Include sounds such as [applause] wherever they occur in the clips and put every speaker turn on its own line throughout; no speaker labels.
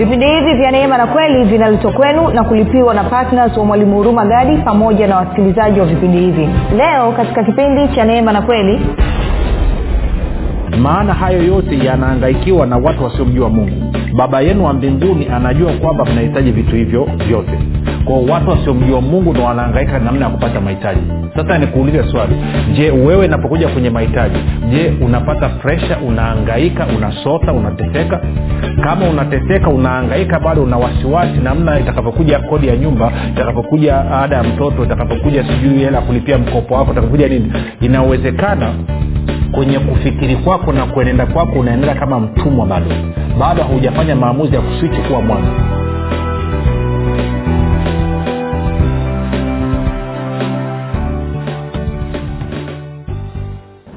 vipindi hivi vya neema na kweli vinaletwa kwenu na kulipiwa na ptns wa mwalimu huruma gadi pamoja na wasikilizaji wa vipindi hivi. Leo katika kipindi cha neema na kweli
maana hayo yote yanaangaikiwa na watu wasiomjua mungu. Baba yenu wa mbinguni anajua kwamba mnahitaji vitu hivyo vyote kwao watu wasiomjua mungu ndo wanaangaika namna ya kupata mahitaji. Sasa nikuulize swali. Je wewe inapokuja kwenye mahitaji je unapata presha unaangaika unasota unateseka? Kama unateseka unaangaika bado una wasiwasi namna itakapokuja kodi ya nyumba itakapokuja ada ya mtoto itakapokuja sijui hela kulipia mkopo wako itakapokuja nini? Inawezekana kwenye kufikiri kwako na kuenenda kwako unaendelea kama mtumwa bado. Bado haujafanya maamuzi ya kuswichi kuwa mwana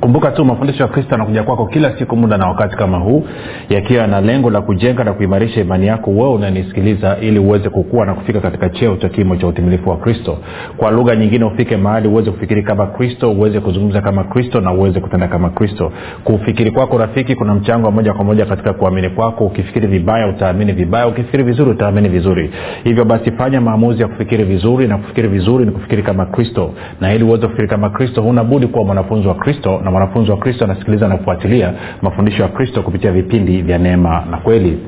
kumbuka tu mafundisho ya kristo yanakuja kwako kila siku muda na wakati kama huu yakiwa yana lengo la kujenga na kuimarisha imani yako wewe unanisikiliza ili uweze kukua na kufika katika cheo cha kimo cha utimilifu wa kristo. Kwa lugha nyingine ufike mahali uweze kufikiri kama kristo uweze kuzungumza kama kristo na uweze kutenda kama kristo. Kufikiri kwako rafiki kuna mchango wa moja kwa moja katika kuamini kwako. Ukifikiri vibaya utaamini vibaya. Ukifikiri vizuri utaamini vizuri. Hivyo basi fanya maamuzi ya kufikiri vizuri na kufikiri vizuri ni kufikiri kama kristo. Na ili uweze kufikiri kama kristo huna budi kuwa mwanafunzi wa kristo na mwanafunzi wa kristo anasikiliza na kufuatilia mafundisho ya kristo kupitia vipindi vya neema na kweli.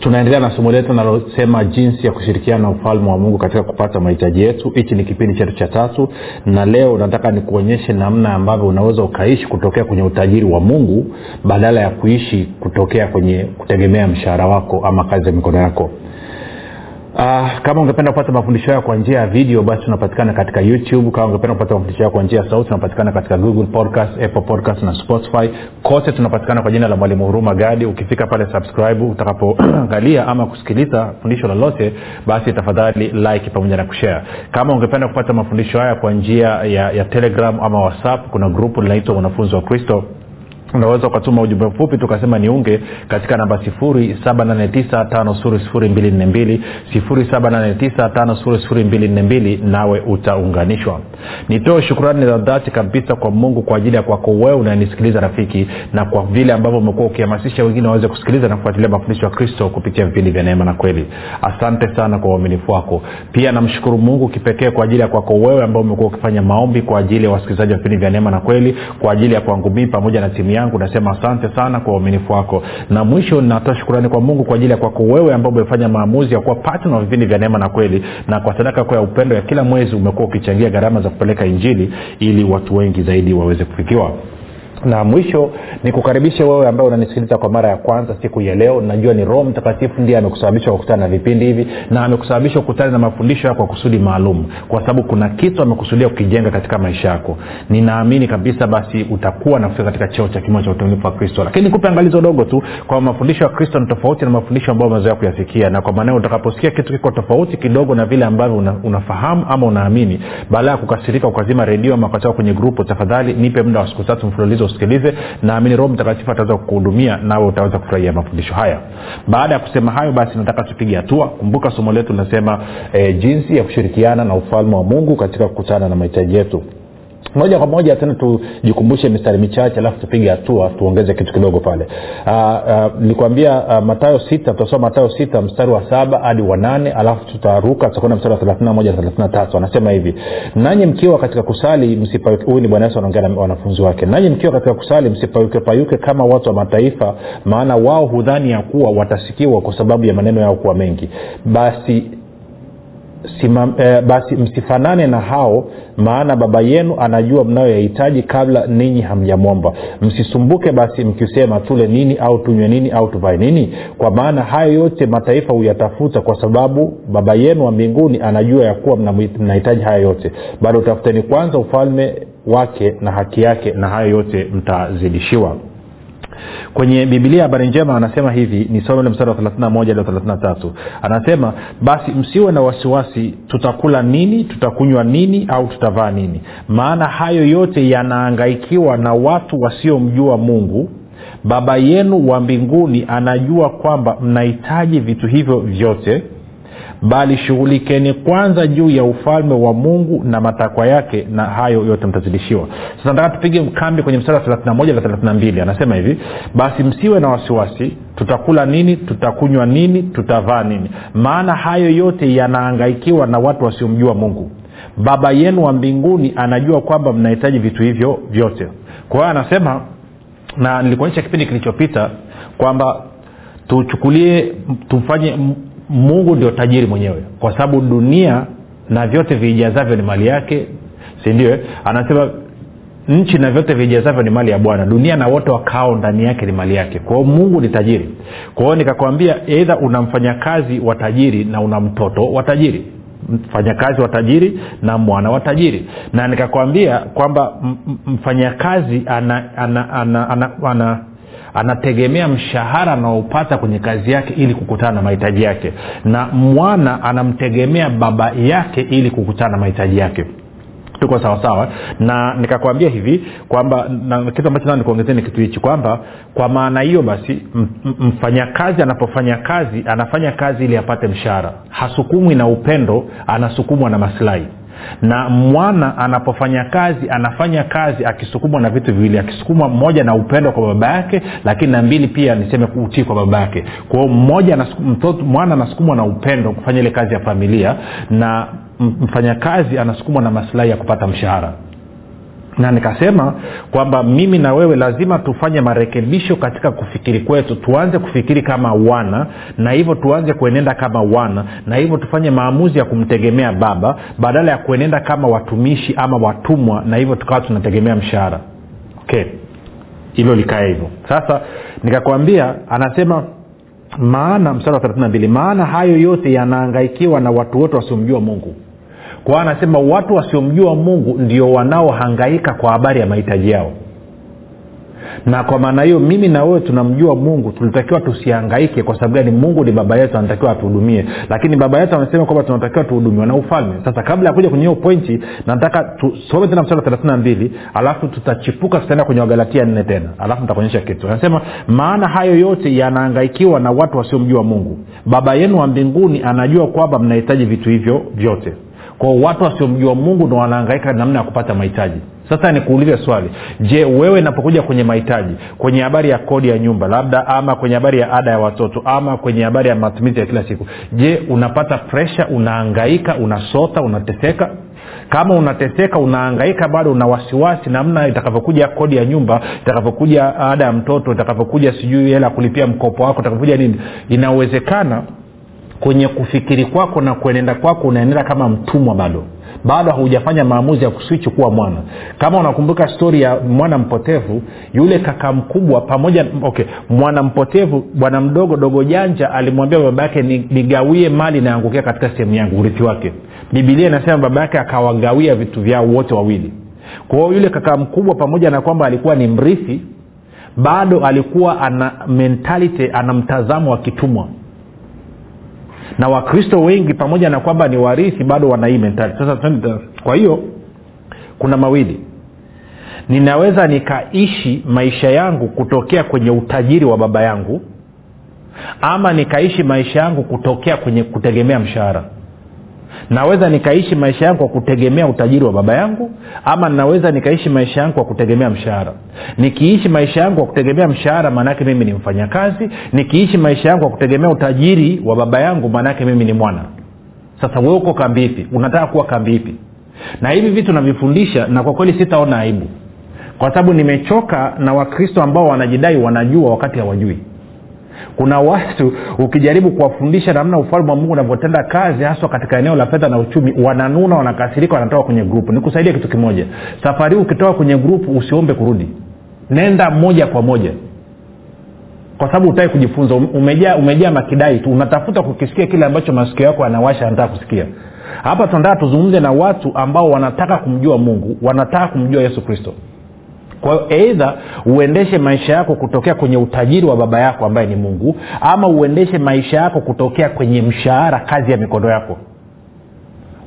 Tunaendelea na somo letu linalosema jinsi ya kushirikiana na ufalme wa mungu katika kupata mahitaji yetu. Hichi ni kipindi chetu cha tatu na leo nataka nikuonyeshe namna ambavyo unaweza ukaishi kutokea kwenye utajiri wa mungu badala ya kuishi kutokea kwenye kutegemea mshahara wako ama kazi ya mikono yako Uh, kama ungependa kupata mafundisho hayo kwa njia ya video basi tunapatikana katika youtube. Kama ungependa kupata mafundisho hayo kwa njia ya sauti tunapatikana katika google podcast apple podcast na spotify. Kote tunapatikana kwa jina la mwalimu huruma gadi. Ukifika pale subscribe. Utakapoangalia ama kusikiliza fundisho lolote basi tafadhali like pamoja na kushare. Kama ungependa kupata mafundisho haya kwa njia ya, ya telegram ama whatsapp kuna grupu linaitwa wanafunzi wa kristo unaweza ukatuma ujumbe mfupi tukasema niunge katika namba 7895242 nawe utaunganishwa. Nitoe shukrani za dhati kabisa kwa mungu kwa ajili ya kwako wewe unanisikiliza rafiki na kwa vile ambavyo umekuwa ukihamasisha wengine waweze kusikiliza na kufuatilia mafundisho ya kristo kupitia vipindi vya neema na kweli. Asante sana kwa uaminifu wako. Pia namshukuru mungu kipekee kwa ajili ya kwako wewe ambao umekuwa ukifanya maombi kwa ajili ya wasikilizaji wa vipindi vya neema na kweli kwa ajili ya kwangu mii pamoja na timu yangu nasema asante sana kwa uaminifu wako. Na mwisho natoa shukurani kwa mungu kwa ajili ya kwako wewe ambao umefanya maamuzi ya kuwa patna wa vipindi vya neema na kweli na kwa sadaka yako ya upendo ya kila mwezi umekuwa ukichangia gharama za kupeleka injili ili watu wengi zaidi waweze kufikiwa na mwisho nikukaribishe wewe ambaye unanisikiliza kwa mara ya kwanza siku ya leo. Najua ni roho mtakatifu ndiye amekusababisha kukutana na vipindi hivi na amekusababisha kukutana na mafundisho yako kwa kusudi maalum kwa sababu kuna kitu amekusudia kukijenga katika maisha yako. Ninaamini kabisa basi utakuwa nafika katika cheo cha kimo cha utumilifu wa kristo. Lakini nikupe angalizo dogo tu kwa mafundisho ya kristo ni tofauti na mafundisho ambayo umezoea kuyasikia. Na kwa maana utakaposikia kitu kiko tofauti kidogo na vile ambavyo una, unafahamu ama unaamini baada ya kukasirika ukazima redio ama kwenye grupu tafadhali nipe muda wa siku tatu mfululizo usikilize. Naamini roho mtakatifu ataweza kukuhudumia nawe utaweza kufurahia mafundisho haya. Baada ya kusema hayo basi nataka tupige hatua. Kumbuka somo letu linasema e, jinsi ya kushirikiana na ufalme wa mungu katika kukutana na mahitaji yetu moja kwa moja tena tujikumbushe mistari michache alafu tupige hatua tuongeze kitu kidogo pale. Nilikwambia uh, uh, matayo sita tutasoma matayo sita mstari wa saba hadi wa nane alafu tutaruka tutakwenda mstari wa thelathina moja na tatu. Anasema hivi nanyi mkiwa katika kusali huyu ni bwana yesu anaongea na wanafunzi wake. Nanyi mkiwa katika kusali msipayukepayuke kama watu wa mataifa maana wao hudhani ya kuwa watasikiwa kwa sababu ya maneno yao kuwa mengi. Basi Sima, e, basi msifanane na hao maana baba yenu anajua mnayoyahitaji kabla ninyi hamjamwomba. Msisumbuke basi mkisema tule nini au tunywe nini au tuvae nini. Kwa maana hayo yote mataifa huyatafuta kwa sababu baba yenu wa mbinguni anajua ya kuwa mnahitaji haya yote. Bado utafuteni kwanza ufalme wake na haki yake na hayo yote mtazidishiwa kwenye bibilia habari njema anasema hivi nisome le mstari wa 31 anasema basi msiwe na wasiwasi tutakula nini tutakunywa nini au tutavaa nini? Maana hayo yote yanaangaikiwa na watu wasiomjua mungu. Baba yenu wa mbinguni anajua kwamba mnahitaji vitu hivyo vyote bali shughulikeni kwanza juu ya ufalme wa mungu na matakwa yake na hayo yote mtazidishiwa. Sasa nataka tupige kambi kwenye mstari wa 31 na 32 anasema hivi basi msiwe na wasiwasi tutakula nini tutakunywa nini tutavaa nini. Maana hayo yote yanaangaikiwa na watu wasiomjua mungu. Baba yenu wa mbinguni anajua kwamba mnahitaji vitu hivyo vyote. Kwa hiyo anasema na nilikuonyesha kipindi kilichopita kwamba tuchukulie tumfanye mungu ndio tajiri mwenyewe. Kwa sababu dunia na vyote viijazavyo ni mali yake sindio anasema nchi na vyote vijazavyo ni mali ya bwana. Dunia na wote wakao ndani yake ni mali yake. Kwao mungu ni tajiri. Kwao nikakwambia eidha una mfanyakazi wa tajiri na una mtoto wa tajiri. Mfanyakazi wa tajiri na mwana wa tajiri. Na nikakwambia kwamba mfanyakazi ana, ana, ana, ana, ana, ana anategemea mshahara anaopata kwenye kazi yake ili kukutana na mahitaji yake. Na mwana anamtegemea baba yake ili kukutana na mahitaji yake. Tuko sawasawa? Na nikakwambia hivi kwamba na kitu ambacho nikuongezea ni kitu hichi kwamba kwa maana hiyo basi mfanyakazi anapofanya kazi anafanya kazi ili apate mshahara. Hasukumwi na upendo anasukumwa na masilahi na mwana anapofanya kazi anafanya kazi akisukumwa na vitu viwili akisukumwa mmoja na upendo kwa baba yake lakini na mbili pia niseme utii kwa baba yake. Kwao mmoja mwana anasukumwa na upendo kufanya ile kazi ya familia na mfanyakazi anasukumwa na masilahi ya kupata mshahara na nikasema kwamba mimi na wewe lazima tufanye marekebisho katika kufikiri kwetu. Tuanze kufikiri kama wana na hivyo tuanze kuenenda kama wana na hivyo tufanye maamuzi ya kumtegemea baba badala ya kuenenda kama watumishi ama watumwa na hivyo tukawa tunategemea mshahara. Okay. Hilo likae hivyo. Sasa nikakwambia anasema maana mstari wa 32 maana hayo yote yanaangaikiwa na watu wote wasiomjua mungu kwao anasema watu wasiomjua mungu ndio wanaohangaika kwa habari ya mahitaji yao. Na kwa maana hiyo mimi na wewe tunamjua mungu tulitakiwa tusiangaike kwa sababu gani? Mungu ni baba yetu anatakiwa atuhudumie. Lakini baba yetu amesema kwamba tunatakiwa tuhudumiwa na ufalme. Sasa kabla ya kuja kwenye hiyo pointi nataka tusome tena mstari wa mbili alafu tutachipuka tutaenda kwenye wagalatia nne tena. Alafu nitakuonyesha kitu. Anasema maana hayo yote yanaangaikiwa na watu wasiomjua mungu. Baba yenu wa mbinguni anajua kwamba mnahitaji vitu hivyo vyote kwao watu wasiomjua mungu ndo wanaangaika namna ya kupata mahitaji. Sasa nikuulize swali. Je wewe inapokuja kwenye mahitaji kwenye habari ya kodi ya nyumba labda ama kwenye habari ya ada ya watoto ama kwenye habari ya matumizi ya kila siku je unapata presha unaangaika unasota unateseka? Kama unateseka unaangaika bado una wasiwasi namna itakavyokuja kodi ya nyumba itakavyokuja ada ya mtoto itakavyokuja sijui hela kulipia mkopo wako itakavyokuja nini inawezekana kwenye kufikiri kwako na kuenenda kwako unaenenda kama mtumwa bado. Bado haujafanya maamuzi ya kuswichi kuwa mwana. Kama unakumbuka stori ya mwana mpotevu yule kaka mkubwa pamoja okay mwana mpotevu bwana mdogo dogo janja alimwambia baba yake nigawie mali inayoangukia katika sehemu yangu urithi wake. Bibilia inasema baba yake akawagawia vitu vyao wote wawili. Kwa hiyo yule kaka mkubwa pamoja na kwamba alikuwa ni mrithi bado alikuwa ana mentality ana mtazamo wa kitumwa na wakristo wengi pamoja na kwamba ni warithi bado wana hii mentali sasa kwa hiyo kuna mawili. Ninaweza nikaishi maisha yangu kutokea kwenye utajiri wa baba yangu ama nikaishi maisha yangu kutokea kwenye kutegemea mshahara naweza nikaishi maisha yangu kwa kutegemea utajiri wa baba yangu ama naweza nikaishi maisha yangu kwa kutegemea mshahara. Nikiishi maisha yangu kwa kutegemea mshahara maanaake mimi ni mfanyakazi. Nikiishi maisha yangu kwa kutegemea utajiri wa baba yangu maanaake mimi ni mwana. Sasa we uko kambi ipi? Unataka kuwa kambi ipi? Na hivi vitu navifundisha na kwa kweli sitaona aibu. Kwa sababu nimechoka na wakristo ambao wanajidai wanajua wakati hawajui kuna watu ukijaribu kuwafundisha namna ufalme wa mungu unavyotenda kazi haswa katika eneo la fedha na uchumi wananuna wanakasirika wanatoka kwenye grupu nikusaidia kitu kimoja. Safari hii ukitoka kwenye grupu usiombe kurudi. Nenda moja kwa moja. Kwa sababu utaki kujifunza. Umejaa umejaa makidai tu. Unatafuta kukisikia kile ambacho masikio yako yanawasha anataka kusikia. Hapa tunataka tuzungumze na watu ambao wanataka kumjua mungu wanataka kumjua yesu kristo kwa hiyo eidha uendeshe maisha yako kutokea kwenye utajiri wa baba yako ambaye ni mungu ama uendeshe maisha yako kutokea kwenye mshahara kazi ya mikono yako.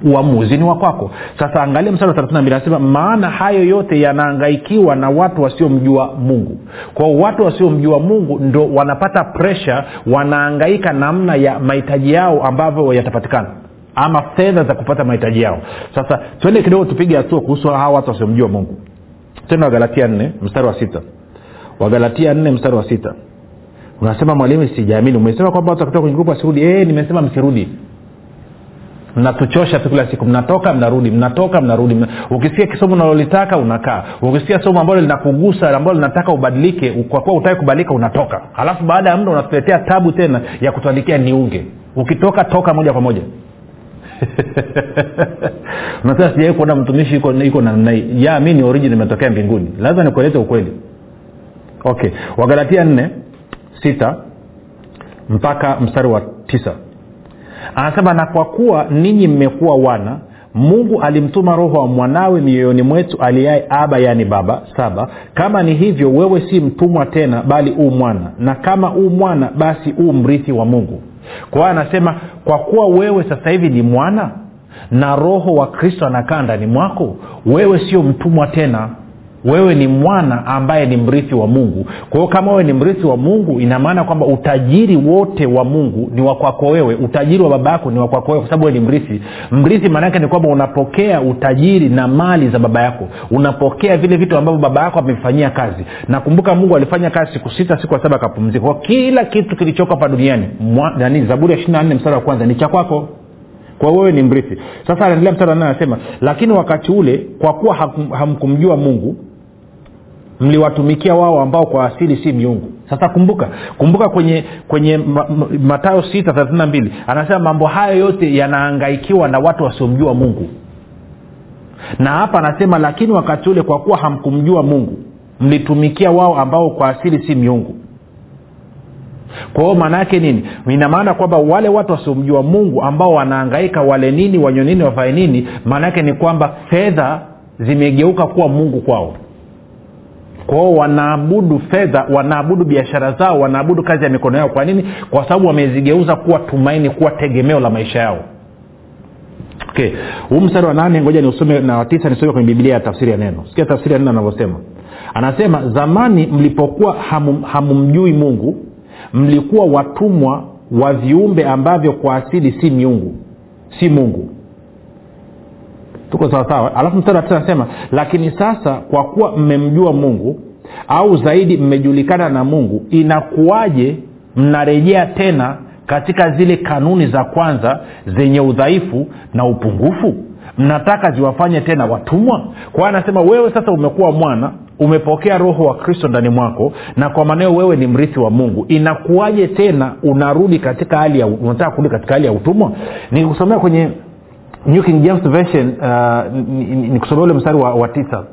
Uamuzi ni wa kwako. Sasa angalia msara wa 32 anasema maana hayo yote yanaangaikiwa na watu wasiomjua mungu. Kwao watu wasiomjua mungu ndo wanapata presha wanaangaika namna ya mahitaji yao ambavyo yatapatikana ama fedha za kupata mahitaji yao. Sasa twende kidogo tupige hatua kuhusu hawa watu wasiomjua mungu tena wagalatia nne mstari wa sita. Wagalatia nne mstari wa sita. Unasema mwalimu sijaamini. Umesema kwamba watu wakitoka kwenye grupu wasirudi. Ee, nimesema msirudi. Mnatuchosha tu kila siku. Mnatoka mnarudi. Mnatoka mnarudi. Mna... ukisikia kisomo unalolitaka unakaa. Ukisikia somo ambalo linakugusa ambalo linataka ubadilike kwa kuwa utaki kubadilika unatoka. Halafu baada ya muda unatuletea tabu tena ya kutuandikia niunge. Ukitoka toka moja kwa moja [laughs] unasema sijawai kuona mtumishi iko namna hii ya mi ni origin imetokea mbinguni. Lazima nikueleze ukweli. Okay. Wagalatia nne sita mpaka mstari wa tisa. Anasema na kwa kuwa ninyi mmekuwa wana mungu alimtuma roho wa mwanawe mioyoni mwetu aliyaye aba yaani baba saba. Kama ni hivyo wewe si mtumwa tena bali uu mwana. Na kama uu mwana basi uu mrithi wa mungu kwa hiyo anasema kwa kuwa wewe sasa hivi ni mwana na roho wa kristo anakaa ndani mwako wewe sio mtumwa tena wewe ni mwana ambaye ni mrithi wa mungu. Kwa hiyo kama wewe ni mrithi wa mungu ina maana kwamba utajiri wote wa mungu ni wakwako wewe. Utajiri wa baba yako ni wakwako wewe kwa sababu wewe ni mrithi. Mrithi maanaake ni kwamba unapokea utajiri na mali za baba yako. Unapokea vile vitu ambavyo baba yako amefanyia kazi. Nakumbuka mungu alifanya kazi siku sita siku ya saba akapumzika. Kwa kila kitu kilichoko hapa duniani nani zaburi ya ishiri na nne mstari wa kwanza ni cha kwako. Kwa wewe ni mrithi. Sasa anaendelea mstari anasema lakini wakati ule kwa kuwa hamkumjua mungu mliwatumikia wao ambao kwa asili si miungu. Sasa kumbuka kumbuka kwenye kwenye matayo sita thelathini na mbili anasema mambo hayo yote yanaangaikiwa na watu wasiomjua mungu. Na hapa anasema lakini wakati ule kwa kuwa hamkumjua mungu mlitumikia wao ambao kwa asili si miungu. Kwa hiyo maana yake nini? Ina maana kwamba wale watu wasiomjua mungu ambao wanaangaika wale nini wanywe nini wafae nini maana yake ni kwamba fedha zimegeuka kuwa mungu kwao kwao wanaabudu fedha wanaabudu biashara zao wanaabudu kazi ya mikono yao. Kwa nini? Kwa sababu wamezigeuza kuwa tumaini kuwa tegemeo la maisha yao. Okay. Huu mstari wa nane ngoja niusome na watisa nisome kwenye biblia ya tafsiri ya neno. Sikia tafsiri ya neno anavyosema. Anasema zamani mlipokuwa hamu, hamumjui mungu mlikuwa watumwa wa viumbe ambavyo kwa asili si miungu si mungu tuko sawasawa alafu mstari wa anasema lakini sasa kwa kuwa mmemjua mungu au zaidi mmejulikana na mungu inakuwaje mnarejea tena katika zile kanuni za kwanza zenye udhaifu na upungufu? Mnataka ziwafanye tena watumwa? Kwa anasema wewe sasa umekuwa mwana umepokea roho wa kristo ndani mwako na kwa maneo wewe ni mrithi wa mungu. Inakuwaje tena unarudi katika hali ya unataka kurudi katika hali ya utumwa? Nikusomea kwenye new king james version uh, nikusomea ule mstari wa, wa tisa.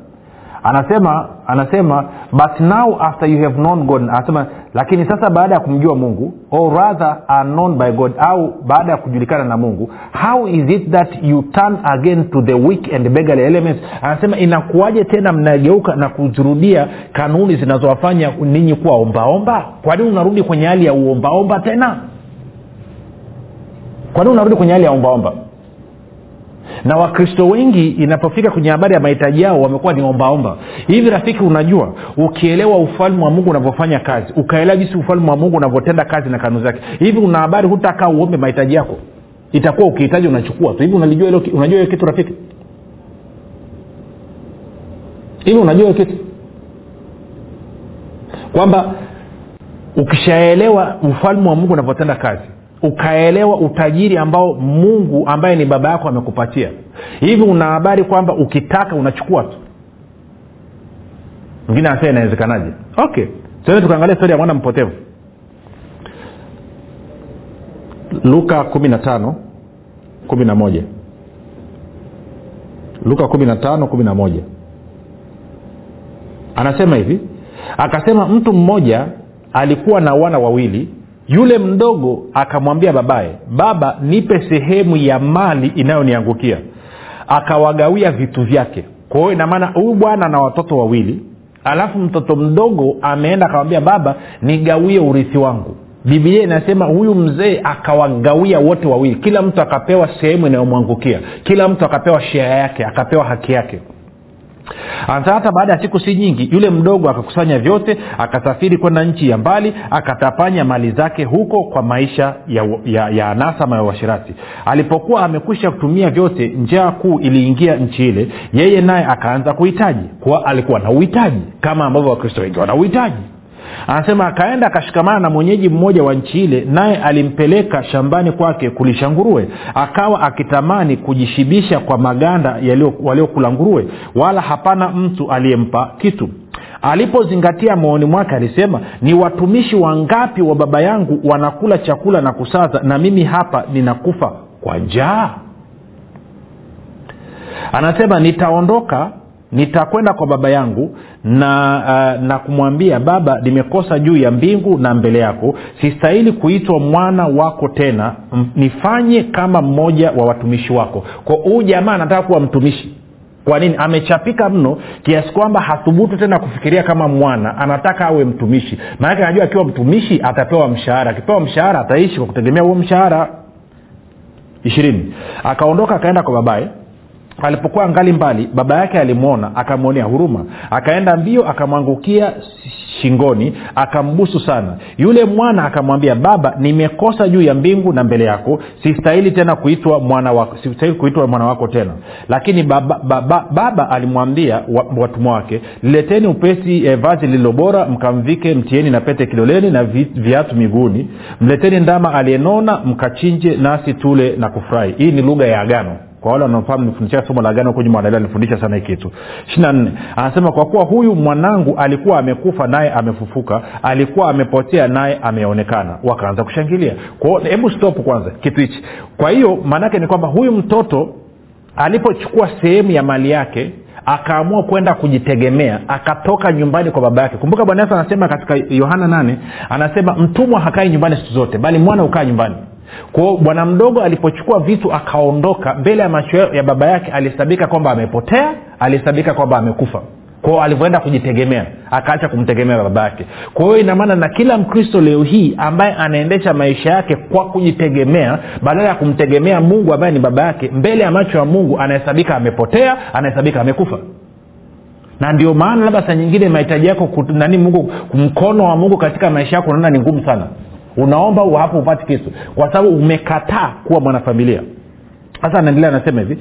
Anasema anasema but now after you have known god anasema lakini sasa baada ya kumjua mungu or rather are known by god au baada ya kujulikana na mungu how is it that you turn again to the weak and beggarly elements? Anasema inakuwaje tena mnageuka na kuzirudia kanuni zinazowafanya ninyi kuwa ombaomba? Kwa nini unarudi kwenye hali ya uombaomba tena? Kwa nini unarudi kwenye hali ya ombaomba na wakristo wengi inapofika kwenye habari ya mahitaji yao wamekuwa ni ombaomba. Hivi rafiki unajua ukielewa ufalme wa mungu unavyofanya kazi ukaelewa jinsi ufalme wa mungu unavyotenda kazi na kanuni zake hivi una habari hutakaa uombe mahitaji yako? Itakuwa ukihitaji unachukua tu. Hivi unajua hiyo kitu rafiki? Hivi unajua hiyo kitu? Kwamba ukishaelewa ufalme wa mungu unavyotenda kazi ukaelewa utajiri ambao mungu ambaye ni baba yako amekupatia. Hivi una habari kwamba ukitaka unachukua tu? Mwingine anasema inawezekanaje? Okay. Tuende tukaangalia stori ya mwana mpotevu. Luka kumi na tano kumi na moja. Luka kumi na tano kumi na moja. Anasema hivi akasema mtu mmoja alikuwa na wana wawili yule mdogo akamwambia babaye baba nipe sehemu ya mali inayoniangukia. Akawagawia vitu vyake. Kwa hiyo inamaana huyu bwana na watoto wawili alafu mtoto mdogo ameenda akamwambia baba nigawie urithi wangu. Bibilia inasema huyu mzee akawagawia wote wawili. Kila mtu akapewa sehemu inayomwangukia. Kila mtu akapewa shea yake akapewa haki yake hata hata baada ya siku si nyingi yule mdogo akakusanya vyote akasafiri kwenda nchi ya mbali akatapanya mali zake huko kwa maisha ya, ya, ya anasa ya uashirati alipokuwa amekwisha kutumia vyote njaa kuu iliingia nchi ile yeye naye akaanza kuhitaji kuwa alikuwa na uhitaji kama ambavyo wakristo wengi wana uhitaji anasema akaenda akashikamana na mwenyeji mmoja wa nchi ile naye alimpeleka shambani kwake kulisha nguruwe. Akawa akitamani kujishibisha kwa maganda waliokula nguruwe wala hapana mtu aliyempa kitu. Alipozingatia maoni mwake alisema ni watumishi wangapi wa baba yangu wanakula chakula na kusaza na mimi hapa ninakufa kwa njaa? Anasema nitaondoka nitakwenda kwa baba yangu na uh, na kumwambia baba nimekosa juu ya mbingu na mbele yako. Sistahili kuitwa mwana wako tena. Nifanye kama mmoja wa watumishi wako. Kwa huu jamaa anataka kuwa mtumishi. Kwa nini? Amechapika mno kiasi kwamba hathubutu tena kufikiria kama mwana. Anataka awe mtumishi. Maanake anajua akiwa mtumishi atapewa mshahara. Akipewa mshahara ataishi kwa kutegemea huo mshahara. Ishirini. Akaondoka akaenda kwa babaye alipokuwa ngali mbali baba yake alimwona akamwonea huruma. Akaenda mbio akamwangukia shingoni akambusu sana. Yule mwana akamwambia baba nimekosa juu ya mbingu na mbele yako. Sistahili tena kuitwa mwana wako sistahili kuitwa mwana wako tena. Lakini baba, baba, baba alimwambia watumwa wake lileteni upesi eh, vazi lililobora mkamvike mtieni na pete kidoleni na viatu miguuni. Mleteni ndama aliyenona mkachinje nasi tule na kufurahi. Hii ni lugha ya agano kwa wale wanaofahamu nifundisha somo la gano huko nyuma wanaelewa nifundisha sana hii kitu. Ishiri nne anasema kwa kuwa huyu mwanangu alikuwa amekufa naye amefufuka alikuwa amepotea naye ameonekana. Wakaanza kushangilia. Hebu stop kwanza kitu hichi. Kwa hiyo maanaake ni kwamba huyu mtoto alipochukua sehemu ya mali yake akaamua kwenda kujitegemea akatoka nyumbani kwa baba yake. Kumbuka bwana yesu anasema katika yohana nane anasema mtumwa hakai nyumbani siku zote bali mwana hukaa nyumbani kwao bwana mdogo alipochukua vitu akaondoka mbele ya macho ya baba yake alihesabika kwamba amepotea alihesabika kwamba amekufa. Kwao alivyoenda kujitegemea akaacha kumtegemea baba yake. Kwa hiyo inamaana na kila mkristo leo hii ambaye anaendesha maisha yake kwa kujitegemea badala ya kumtegemea mungu ambaye ni baba yake mbele ya macho ya mungu anahesabika amepotea anahesabika amekufa. Na ndio maana labda saa nyingine mahitaji yako nani mungu mkono wa mungu katika maisha yako unaona ni ngumu sana unaomba hapo upati kitu kwa sababu umekataa kuwa mwanafamilia. Sasa anaendelea anasema hivi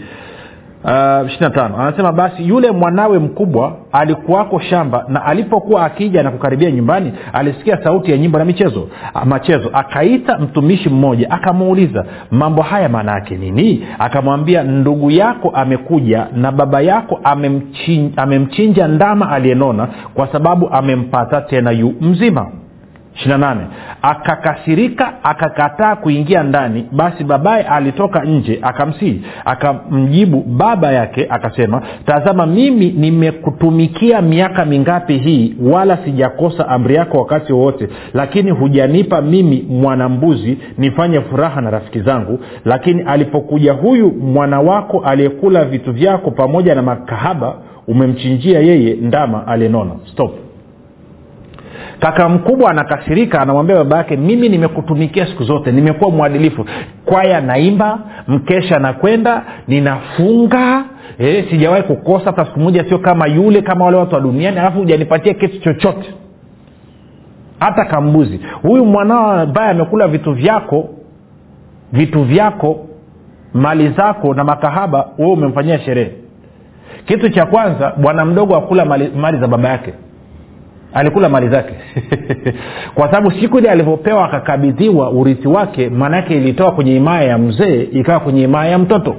uh, tano. Anasema basi yule mwanawe mkubwa alikuwako shamba na alipokuwa akija na kukaribia nyumbani alisikia sauti ya nyimbo na michezo machezo. Akaita mtumishi mmoja akamuuliza mambo haya maana yake nini? Akamwambia ndugu yako amekuja na baba yako amemchinja, amemchinja ndama aliyenona kwa sababu amempata tena yu mzima 28 akakasirika akakataa kuingia ndani. Basi babaye alitoka nje akamsii akamjibu baba yake akasema tazama mimi nimekutumikia miaka mingapi hii wala sijakosa amri yako wakati wowote lakini hujanipa mimi mwanambuzi nifanye furaha na rafiki zangu. Lakini alipokuja huyu mwana wako aliyekula vitu vyako pamoja na makahaba umemchinjia yeye ndama aliyenona. Stop kaka mkubwa anakasirika anamwambia baba yake mimi nimekutumikia siku zote nimekuwa mwadilifu. Kwaya naimba mkesha nakwenda ninafunga eh, sijawahi kukosa hata siku moja sio kama yule kama wale watu wa duniani alafu hujanipatia kitu chochote. Hata kambuzi huyu mwanao ambaye amekula vitu vyako vitu vyako mali zako na makahaba wewe umemfanyia sherehe. Kitu cha kwanza bwana mdogo akula mali, mali za baba yake alikula mali zake. [laughs] Kwa sababu siku ile alivyopewa akakabidhiwa urithi wake maanaake ilitoka kwenye himaya ya mzee ikawa kwenye himaya ya mtoto.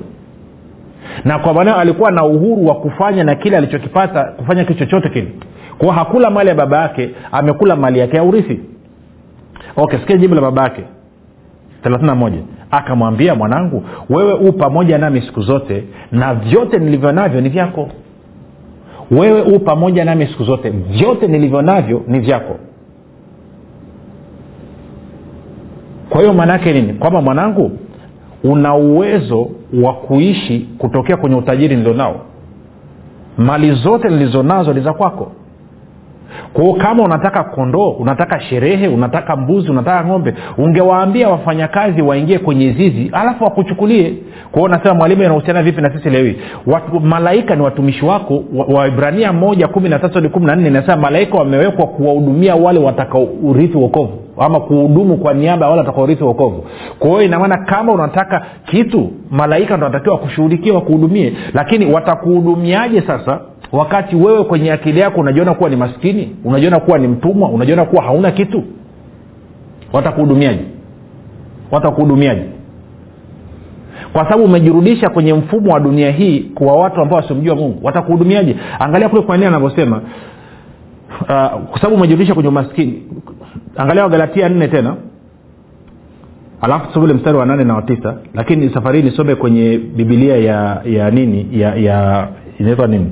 Na kwa maneo alikuwa na uhuru wa kufanya na kile alichokipata kufanya kitu chochote kile. Kwao hakula mali ya baba yake amekula mali yake ya urithi. Okay sikia jibu la baba yake. Moja. Akamwambia mwanangu wewe huu pamoja nami siku zote na vyote nilivyo navyo ni vyako wewe huu pamoja nami siku zote. Vyote nilivyo navyo ni vyako. Kwa hiyo maanaake nini? Kwamba mwanangu una uwezo wa kuishi kutokea kwenye utajiri nilionao. Mali zote nilizonazo ni za kwako kwao kama unataka kondoo unataka sherehe unataka mbuzi unataka ng'ombe ungewaambia wafanyakazi waingie kwenye zizi alafu wakuchukulie. Kwao unasema mwalimu inahusiana vipi na sisi leo hii? Malaika ni watumishi wako. Waibrania wa moja kumi na tatu hadi kumi na nne inasema malaika wamewekwa kuwahudumia wale watakaurithi wokovu ama kuhudumu kwa niaba ya wale watakaorithi wokovu. Kwa hiyo inamaana kama unataka kitu malaika ndo anatakiwa wakushughulikia wakuhudumie. Lakini watakuhudumiaje sasa wakati wewe kwenye akili yako unajiona kuwa ni maskini? Unajiona kuwa ni mtumwa? Unajiona kuwa hauna kitu? Watakuhudumiaje? Watakuhudumiaje? Kwa sababu umejirudisha kwenye mfumo wa dunia hii kwa watu ambao wasiomjua mungu. Watakuhudumiaje? Angalia kule kwanini anavyosema uh, kwa sababu umejirudisha kwenye umaskini angalia wagalatia nne tena. Alafu tusome mstari wa nane na watisa lakini safari nisome kwenye bibilia ya ya nini? Ya ya inaitwa nini?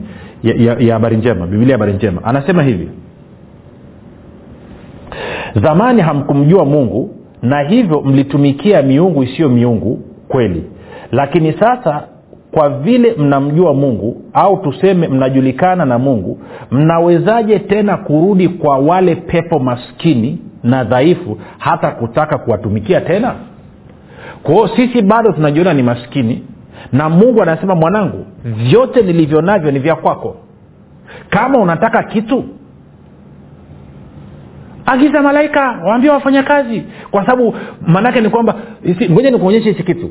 Ya habari njema. Bibilia ya habari njema. Anasema hivi. Zamani hamkumjua mungu na hivyo mlitumikia miungu isiyo miungu kweli. Lakini sasa kwa vile mnamjua mungu au tuseme mnajulikana na mungu mnawezaje tena kurudi kwa wale pepo maskini na dhaifu hata kutaka kuwatumikia tena? Kwao sisi bado tunajiona ni maskini na mungu anasema mwanangu vyote nilivyo navyo ni vya kwako. Kama unataka kitu agiza malaika waambia wafanya kazi kwa sababu maanaake ni kwamba ngoja nikuonyeshe hichi kitu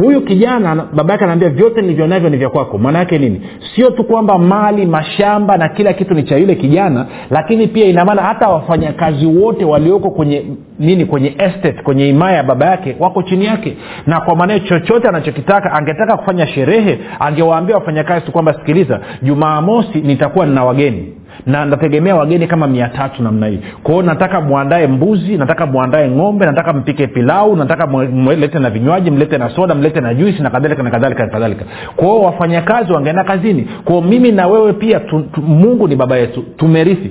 huyu kijana baba yake anaambia vyote nilivyo navyo ni vya kwako. Maana yake nini? Sio tu kwamba mali mashamba na kila kitu ni cha yule kijana lakini pia inamaana hata wafanyakazi wote walioko kwenye nini kwenye estate kwenye himaya ya baba yake wako chini yake. Na kwa maana chochote anachokitaka angetaka kufanya sherehe angewaambia wafanyakazi tu kwamba sikiliza jumaa mosi nitakuwa nina wageni na nategemea wageni kama mia tatu namna hii. Kwao nataka mwandae mbuzi nataka mwandae ng'ombe nataka mpike pilau nataka mlete na vinywaji mlete na soda mlete na juisi na kadhalika na kadhalika na kadhalika. Kwao wafanyakazi wangeenda kazini. Kwao mimi na wewe pia tu, tu, mungu ni baba yetu. Tumerithi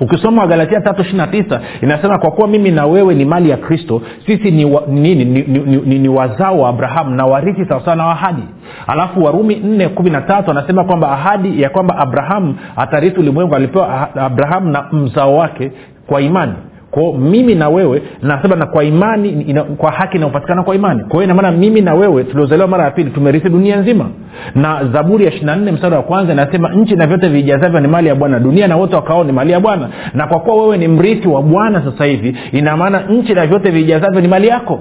ukisoma wagalatia tatu ishiri inasema kwa kuwa mimi na wewe ni mali ya kristo sisi ni, wa, ni, ni, ni, ni, ni, ni wazao wa abrahamu na warithi sawasawa na ahadi. Alafu warumi nne kumi na tatu anasema kwamba ahadi ya kwamba abrahamu atarithi ulimwengu alipewa ah- abrahamu na mzao wake kwa imani kwao mimi na wewe nasema na kwa imani ina, kwa haki inayopatikana kwa imani. Kwa hiyo inamaana mimi na wewe tuliozaliwa mara ya pili tumerithi dunia nzima. Na zaburi ya ishiri nne mstari wa kwanza inasema nchi na vyote vijazavyo ni mali ya bwana. Dunia na wote wakao ni mali ya bwana. Na kwa kuwa wewe ni mrithi wa bwana sasa hivi ina maana nchi na vyote vijazavyo ni mali yako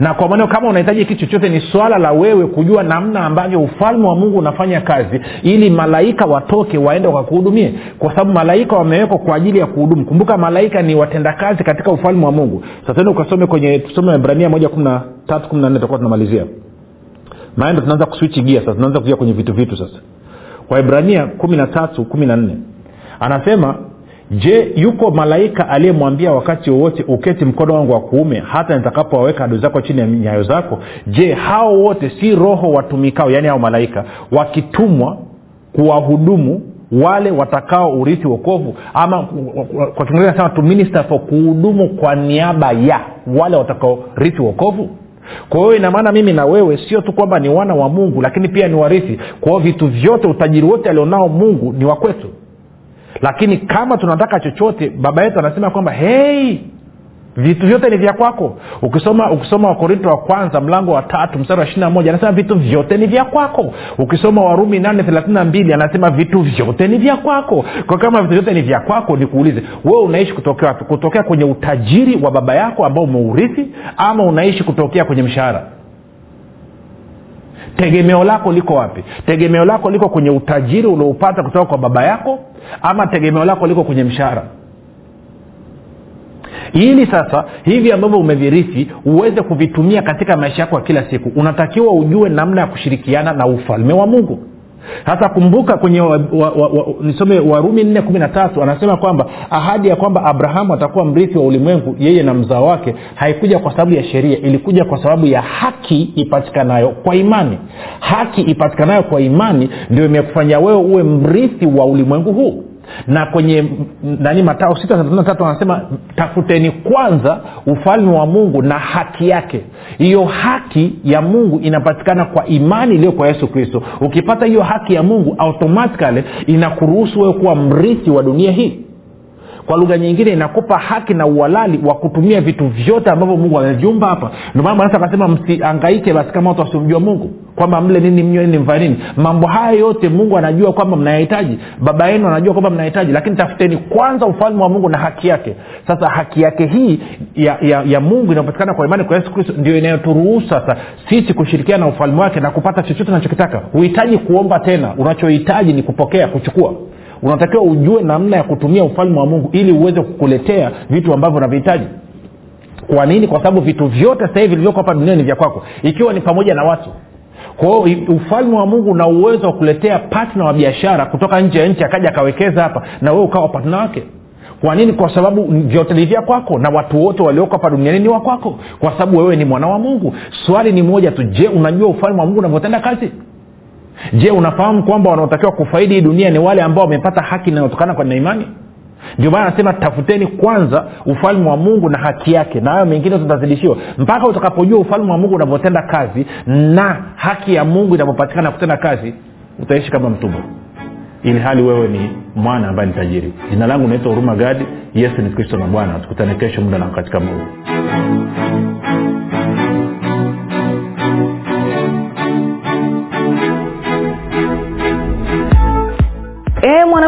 na kwa maneo kama unahitaji kitu chochote ni swala la wewe kujua namna ambavyo ufalme wa mungu unafanya kazi ili malaika watoke waende wakakuhudumie. Kwa sababu malaika wamewekwa kwa ajili ya kuhudumu. Kumbuka malaika ni watendakazi katika ufalme wa mungu. Sasa tende ukasome kwenye tusome ibrania moja kumi na tatu kumi na nne takuwa tunamalizia. Maana tunaanza kuswichi gia sasa tunaanza kuja kwenye vitu vitu sasa. Waibrania kumi na tatu kumi na nne. Anasema je yuko malaika aliyemwambia wakati wowote uketi mkono wangu wa kuume hata nitakapowaweka adui zako chini ya nyayo zako? Je hao wote si roho watumikao yaani hao malaika wakitumwa kuwahudumu wale watakao urithi wokovu? Ama kwa kiingereza nasema to minister for kuhudumu kwa niaba ya wale watakao rithi wokovu? Kwa hiyo inamaana mimi na wewe sio tu kwamba ni wana wa mungu lakini pia ni warithi. Kwa hiyo vitu vyote utajiri wote alionao mungu ni wa kwetu lakini kama tunataka chochote baba yetu anasema kwamba hei vitu vyote ni vya kwako. Ukisoma ukisoma wakorinto wa kwanza mlango wa tatu mstari wa ishirina moja anasema vitu vyote ni vya kwako. Ukisoma warumi nane thelathini mbili anasema vitu vyote ni vya kwako. Kwa kama vitu vyote ni vya kwako nikuulize wewe unaishi kutokea wapi? Kutokea kwenye utajiri wa baba yako ambao umeurithi ama unaishi kutokea kwenye mshahara? Tegemeo lako liko wapi? Tegemeo lako liko kwenye utajiri ulioupata kutoka kwa baba yako ama tegemeo lako liko kwenye mshahara. Ili sasa hivi ambavyo umevirithi uweze kuvitumia katika maisha yako ya kila siku unatakiwa ujue namna ya kushirikiana na ufalme wa mungu sasa kumbuka kwenye wa, wa, wa, wa, nisome warumi nne kumi na tatu anasema kwamba ahadi ya kwamba abrahamu atakuwa mrithi wa ulimwengu yeye na mzao wake haikuja kwa sababu ya sheria ilikuja kwa sababu ya haki ipatikanayo kwa imani. Haki ipatikanayo kwa imani ndio imekufanya wewe uwe mrithi wa ulimwengu huu na kwenye nani matao sita tatu anasema tafuteni kwanza ufalme wa mungu na haki yake. Hiyo haki ya mungu inapatikana kwa imani iliyo kwa yesu kristo. Ukipata hiyo haki ya mungu automatikali inakuruhusu wewe kuwa mrithi wa dunia hii kwa lugha nyingine inakupa haki na uhalali wa kutumia vitu vyote ambavyo mungu ameviumba hapa. Ndomana bwanasa akasema msiangaike basi kama watu wasiomjua mungu kwamba mle nini mnywe nini mfanye nini. Mambo haya yote mungu anajua kwamba mnayahitaji. Baba yenu anajua kwamba mnahitaji lakini tafuteni kwanza ufalme wa mungu na haki yake. Sasa haki yake hii ya, ya, ya mungu inayopatikana kwa imani kwa yesu kristo ndio inayoturuhusu sasa sisi kushirikiana na ufalme wake na kupata chochote unachokitaka huhitaji kuomba tena. Unachohitaji ni kupokea kuchukua unatakiwa ujue namna ya kutumia ufalme wa mungu ili uweze kukuletea vitu ambavyo unavihitaji. Kwa nini? Kwa sababu vitu vyote sasa hivi vilivyoko hapa duniani ni vya kwako ikiwa ni pamoja na watu. Kwa hiyo ufalme wa mungu una uwezo wa kuletea patna wa biashara kutoka nje ya nchi akaja akawekeza hapa na wewe ukawa patna wake. Kwa nini? Kwa sababu vyote ni vya kwako na watu wote walioko hapa duniani ni wa kwako. Kwa sababu wewe ni mwana wa mungu. Swali ni moja tu je unajua ufalme wa mungu unavyotenda kazi je unafahamu kwamba wanaotakiwa kufaidi hii dunia ni wale ambao wamepata haki inayotokana na imani? Ndio maana anasema tafuteni kwanza ufalme wa mungu na haki yake na hayo mengine tutazidishiwa. Mpaka utakapojua ufalme wa mungu unavyotenda kazi na haki ya mungu inavyopatikana kutenda kazi utaishi kama mtumwa. Ili hali wewe ni mwana ambaye ni tajiri. Jina langu naitwa huruma gadi. Yesu ni kristo na bwana. Tukutane kesho muda na katika mungu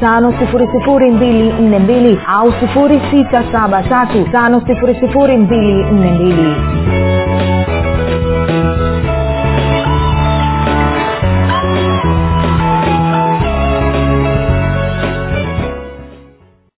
7895242 au 6735242